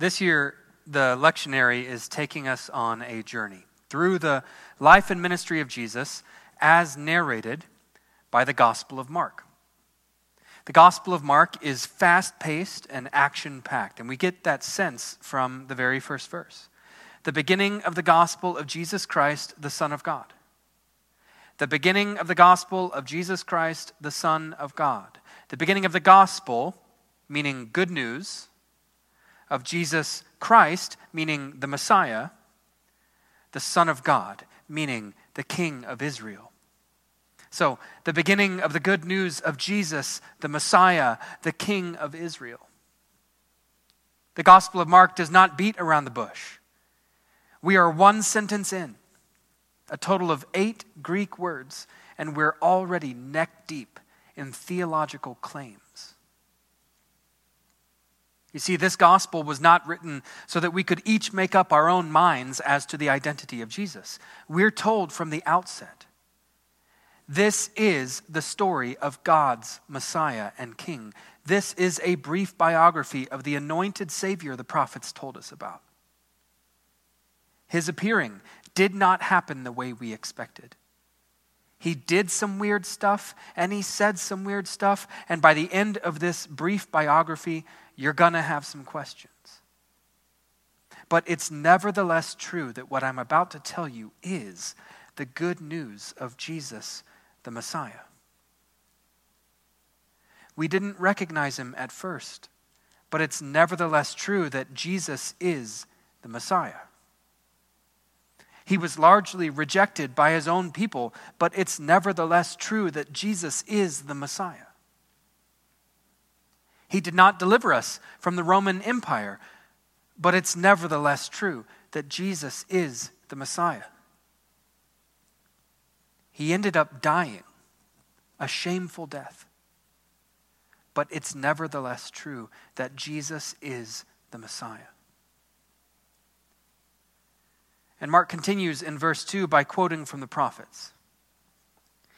This year, the lectionary is taking us on a journey through the life and ministry of Jesus as narrated by the Gospel of Mark. The Gospel of Mark is fast paced and action packed, and we get that sense from the very first verse. The beginning of the Gospel of Jesus Christ, the Son of God. The beginning of the Gospel of Jesus Christ, the Son of God. The beginning of the Gospel, meaning good news, of Jesus Christ, meaning the Messiah, the Son of God, meaning the King of Israel. So, the beginning of the good news of Jesus, the Messiah, the King of Israel. The Gospel of Mark does not beat around the bush. We are one sentence in, a total of eight Greek words, and we're already neck deep in theological claims. You see, this gospel was not written so that we could each make up our own minds as to the identity of Jesus. We're told from the outset this is the story of God's Messiah and King. This is a brief biography of the anointed Savior the prophets told us about. His appearing did not happen the way we expected. He did some weird stuff and he said some weird stuff, and by the end of this brief biography, you're going to have some questions. But it's nevertheless true that what I'm about to tell you is the good news of Jesus, the Messiah. We didn't recognize him at first, but it's nevertheless true that Jesus is the Messiah. He was largely rejected by his own people, but it's nevertheless true that Jesus is the Messiah. He did not deliver us from the Roman Empire, but it's nevertheless true that Jesus is the Messiah. He ended up dying a shameful death, but it's nevertheless true that Jesus is the Messiah. And Mark continues in verse 2 by quoting from the prophets.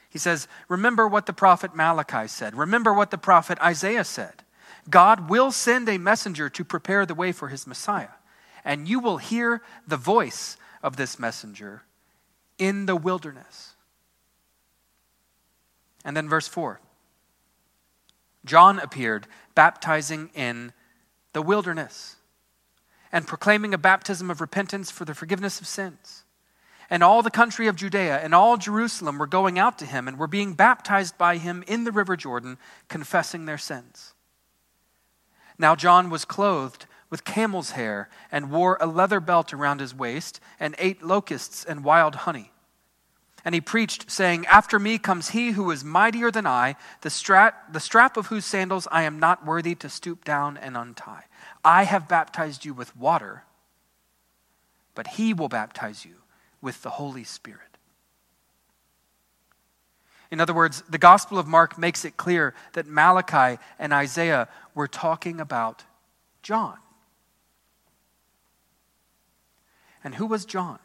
He says, Remember what the prophet Malachi said. Remember what the prophet Isaiah said. God will send a messenger to prepare the way for his Messiah, and you will hear the voice of this messenger in the wilderness. And then verse 4 John appeared baptizing in the wilderness and proclaiming a baptism of repentance for the forgiveness of sins. And all the country of Judea and all Jerusalem were going out to him and were being baptized by him in the river Jordan, confessing their sins. Now John was clothed with camel's hair and wore a leather belt around his waist and ate locusts and wild honey. And he preached, saying, After me comes he who is mightier than I, the strap, the strap of whose sandals I am not worthy to stoop down and untie. I have baptized you with water, but he will baptize you with the Holy Spirit. In other words, the Gospel of Mark makes it clear that Malachi and Isaiah were talking about John. And who was John?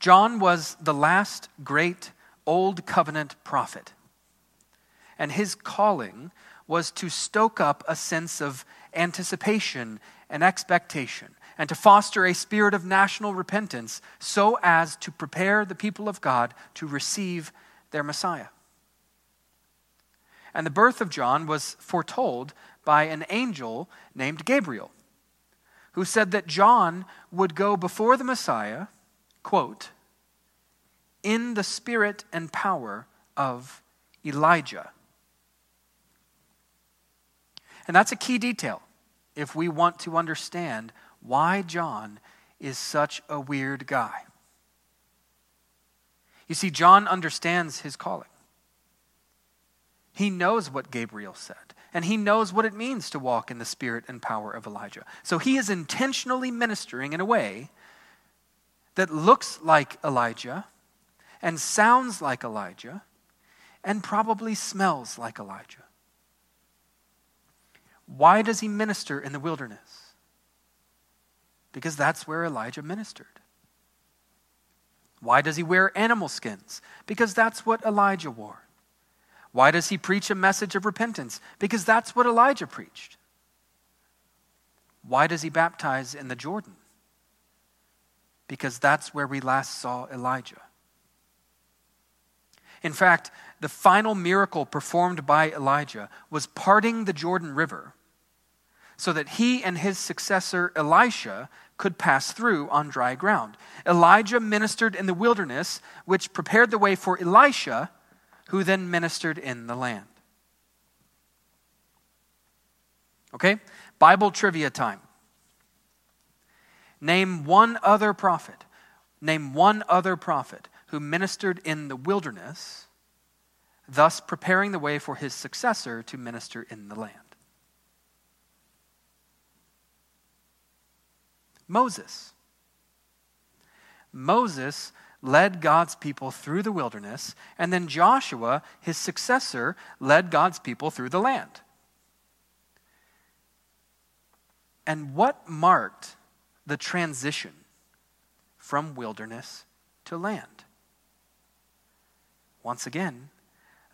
John was the last great Old Covenant prophet. And his calling was to stoke up a sense of anticipation and expectation and to foster a spirit of national repentance so as to prepare the people of God to receive their Messiah. And the birth of John was foretold by an angel named Gabriel, who said that John would go before the Messiah, quote, in the spirit and power of Elijah. And that's a key detail if we want to understand why John is such a weird guy. You see, John understands his calling. He knows what Gabriel said, and he knows what it means to walk in the spirit and power of Elijah. So he is intentionally ministering in a way that looks like Elijah and sounds like Elijah and probably smells like Elijah. Why does he minister in the wilderness? Because that's where Elijah ministered. Why does he wear animal skins? Because that's what Elijah wore. Why does he preach a message of repentance? Because that's what Elijah preached. Why does he baptize in the Jordan? Because that's where we last saw Elijah. In fact, the final miracle performed by Elijah was parting the Jordan River so that he and his successor Elisha could pass through on dry ground. Elijah ministered in the wilderness, which prepared the way for Elisha, who then ministered in the land. Okay? Bible trivia time. Name one other prophet. Name one other prophet who ministered in the wilderness, thus preparing the way for his successor to minister in the land. Moses. Moses led God's people through the wilderness, and then Joshua, his successor, led God's people through the land. And what marked the transition from wilderness to land? Once again,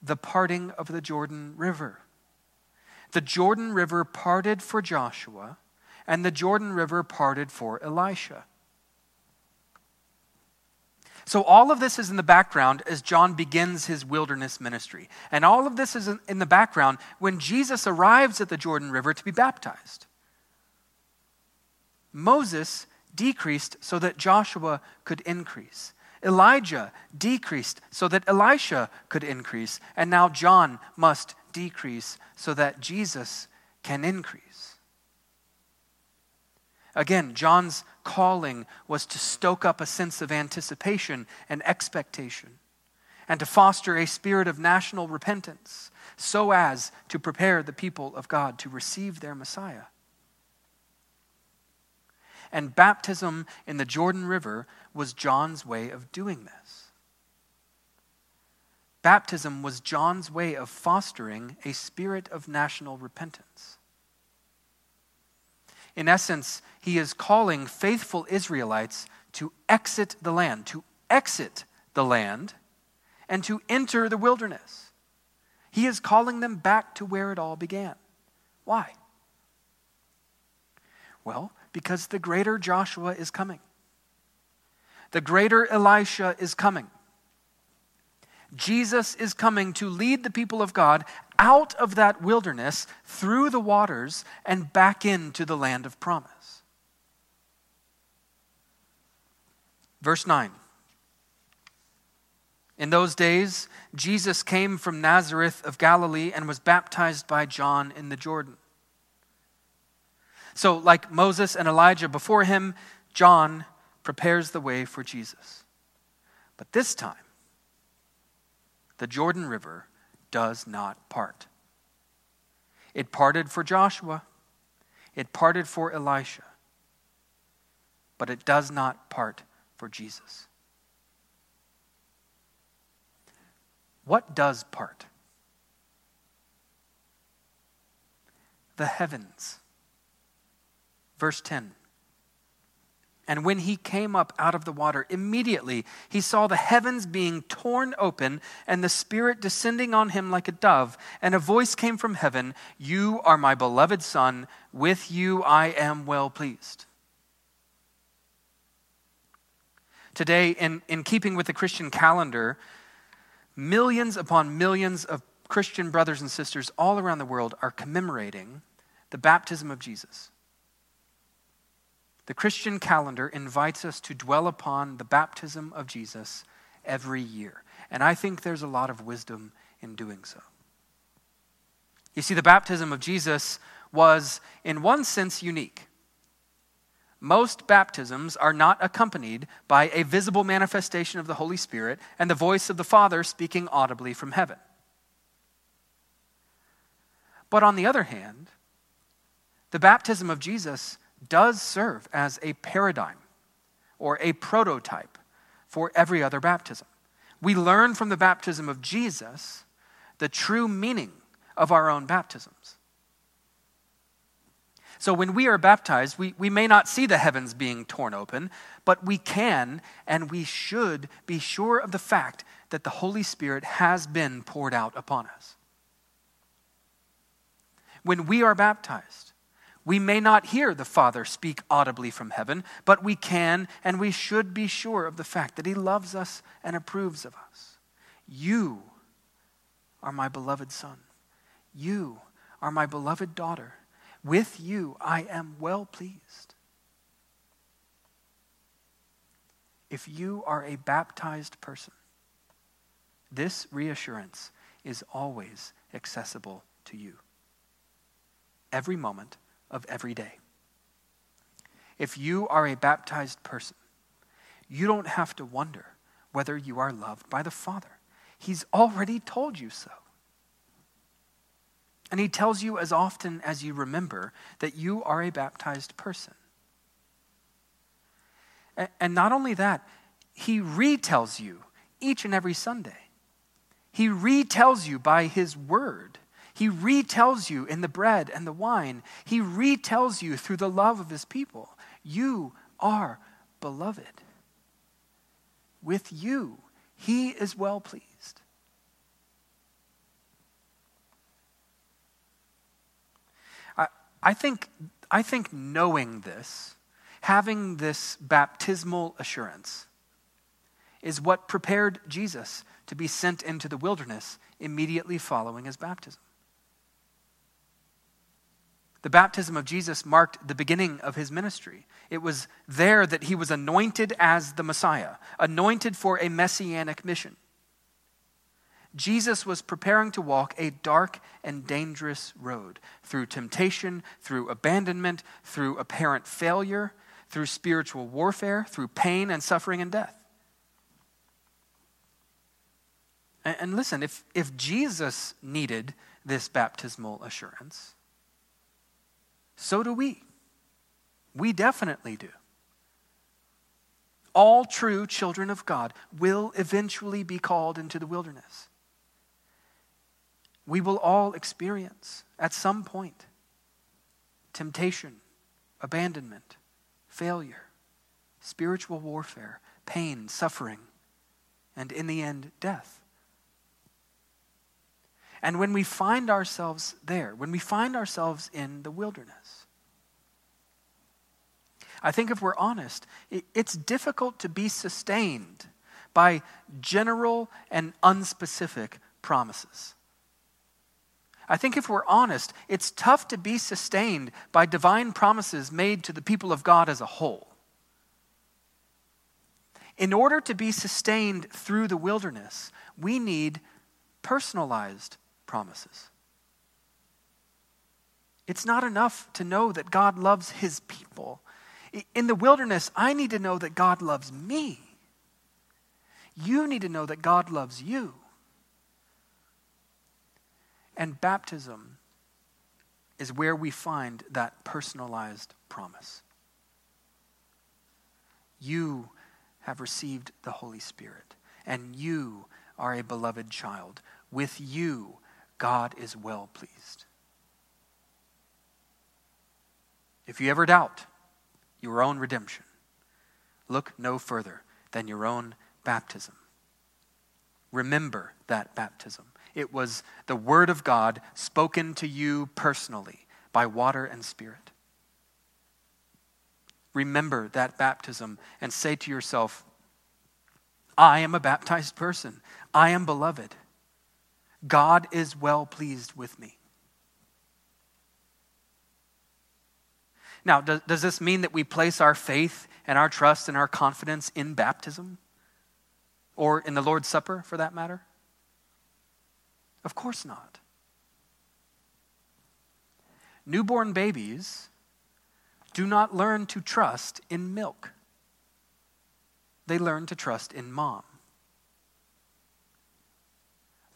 the parting of the Jordan River. The Jordan River parted for Joshua, and the Jordan River parted for Elisha. So, all of this is in the background as John begins his wilderness ministry. And all of this is in the background when Jesus arrives at the Jordan River to be baptized. Moses decreased so that Joshua could increase. Elijah decreased so that Elisha could increase. And now John must decrease so that Jesus can increase. Again, John's calling was to stoke up a sense of anticipation and expectation, and to foster a spirit of national repentance, so as to prepare the people of God to receive their Messiah. And baptism in the Jordan River was John's way of doing this. Baptism was John's way of fostering a spirit of national repentance. In essence, he is calling faithful Israelites to exit the land, to exit the land, and to enter the wilderness. He is calling them back to where it all began. Why? Well, because the greater Joshua is coming. The greater Elisha is coming. Jesus is coming to lead the people of God out of that wilderness, through the waters, and back into the land of promise. Verse 9. In those days, Jesus came from Nazareth of Galilee and was baptized by John in the Jordan. So, like Moses and Elijah before him, John prepares the way for Jesus. But this time, the Jordan River does not part. It parted for Joshua, it parted for Elisha, but it does not part for Jesus. What does part? The heavens. Verse 10. And when he came up out of the water, immediately he saw the heavens being torn open and the Spirit descending on him like a dove. And a voice came from heaven You are my beloved Son, with you I am well pleased. Today, in, in keeping with the Christian calendar, millions upon millions of Christian brothers and sisters all around the world are commemorating the baptism of Jesus. The Christian calendar invites us to dwell upon the baptism of Jesus every year. And I think there's a lot of wisdom in doing so. You see, the baptism of Jesus was, in one sense, unique. Most baptisms are not accompanied by a visible manifestation of the Holy Spirit and the voice of the Father speaking audibly from heaven. But on the other hand, the baptism of Jesus does serve as a paradigm or a prototype for every other baptism. We learn from the baptism of Jesus the true meaning of our own baptisms. So when we are baptized, we, we may not see the heavens being torn open, but we can and we should be sure of the fact that the Holy Spirit has been poured out upon us. When we are baptized, We may not hear the Father speak audibly from heaven, but we can and we should be sure of the fact that He loves us and approves of us. You are my beloved Son. You are my beloved daughter. With you I am well pleased. If you are a baptized person, this reassurance is always accessible to you. Every moment of every day. If you are a baptized person, you don't have to wonder whether you are loved by the Father. He's already told you so. And He tells you as often as you remember that you are a baptized person. And not only that, He retells you each and every Sunday. He retells you by His word he retells you in the bread and the wine. He retells you through the love of his people. You are beloved. With you, he is well pleased. I, I, think, I think knowing this, having this baptismal assurance, is what prepared Jesus to be sent into the wilderness immediately following his baptism. The baptism of Jesus marked the beginning of his ministry. It was there that he was anointed as the Messiah, anointed for a messianic mission. Jesus was preparing to walk a dark and dangerous road through temptation, through abandonment, through apparent failure, through spiritual warfare, through pain and suffering and death. And, listen, if, if Jesus needed this baptismal assurance, so do we. We definitely do. All true children of God will eventually be called into the wilderness. We will all experience, at some point, temptation, abandonment, failure, spiritual warfare, pain, suffering, and in the end, death. And when we find ourselves there, when we find ourselves in the wilderness, I think if we're honest, it's difficult to be sustained by general and unspecific promises. I think if we're honest, it's tough to be sustained by divine promises made to the people of God as a whole. In order to be sustained through the wilderness, we need personalized promises. It's not enough to know that God loves his people. In the wilderness, I need to know that God loves me. You need to know that God loves you. And baptism is where we find that personalized promise. You have received the Holy Spirit, and you are a beloved child. With you, God is well pleased. If you ever doubt your own redemption, look no further than your own baptism. Remember that baptism. It was the Word of God spoken to you personally by water and Spirit. Remember that baptism and say to yourself, I am a baptized person. I am beloved. God is well pleased with me. Now, does, does this mean that we place our faith and our trust and our confidence in baptism? Or in the Lord's Supper, for that matter? Of course not. Newborn babies do not learn to trust in milk, they learn to trust in mom.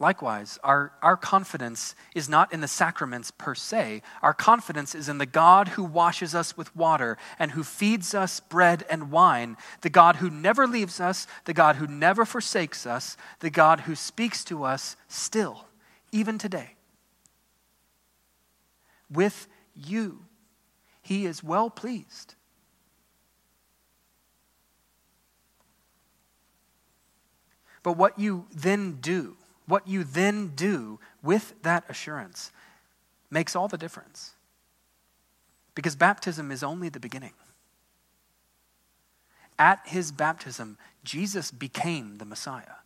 Likewise, our, our confidence is not in the sacraments per se. Our confidence is in the God who washes us with water and who feeds us bread and wine, the God who never leaves us, the God who never forsakes us, the God who speaks to us still, even today. With you, he is well pleased. But what you then do, what you then do with that assurance makes all the difference. Because baptism is only the beginning. At his baptism, Jesus became the Messiah,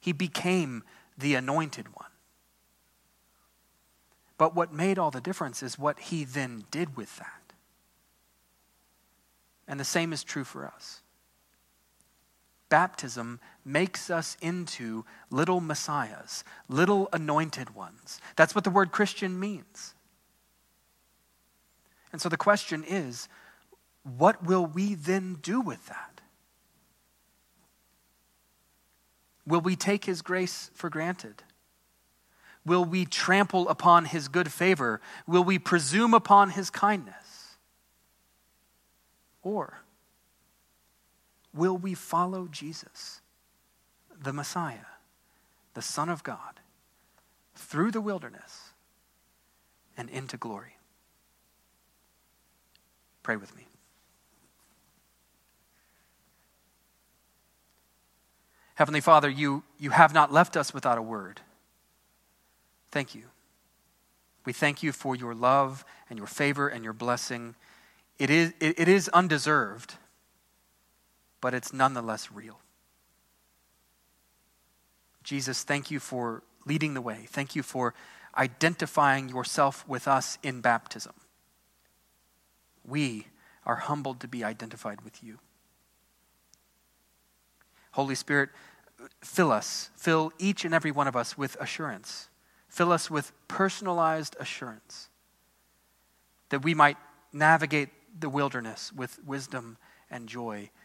he became the anointed one. But what made all the difference is what he then did with that. And the same is true for us. Baptism makes us into little messiahs, little anointed ones. That's what the word Christian means. And so the question is what will we then do with that? Will we take his grace for granted? Will we trample upon his good favor? Will we presume upon his kindness? Or will we follow Jesus, the Messiah, the Son of God, through the wilderness and into glory? Pray with me. Heavenly Father, you, you have not left us without a word. Thank you. We thank you for your love and your favor and your blessing. It is, it, it is undeserved, but it's nonetheless real. Jesus, thank you for leading the way. Thank you for identifying yourself with us in baptism. We are humbled to be identified with you. Holy Spirit, fill us, fill each and every one of us with assurance. Fill us with personalized assurance that we might navigate the wilderness with wisdom and joy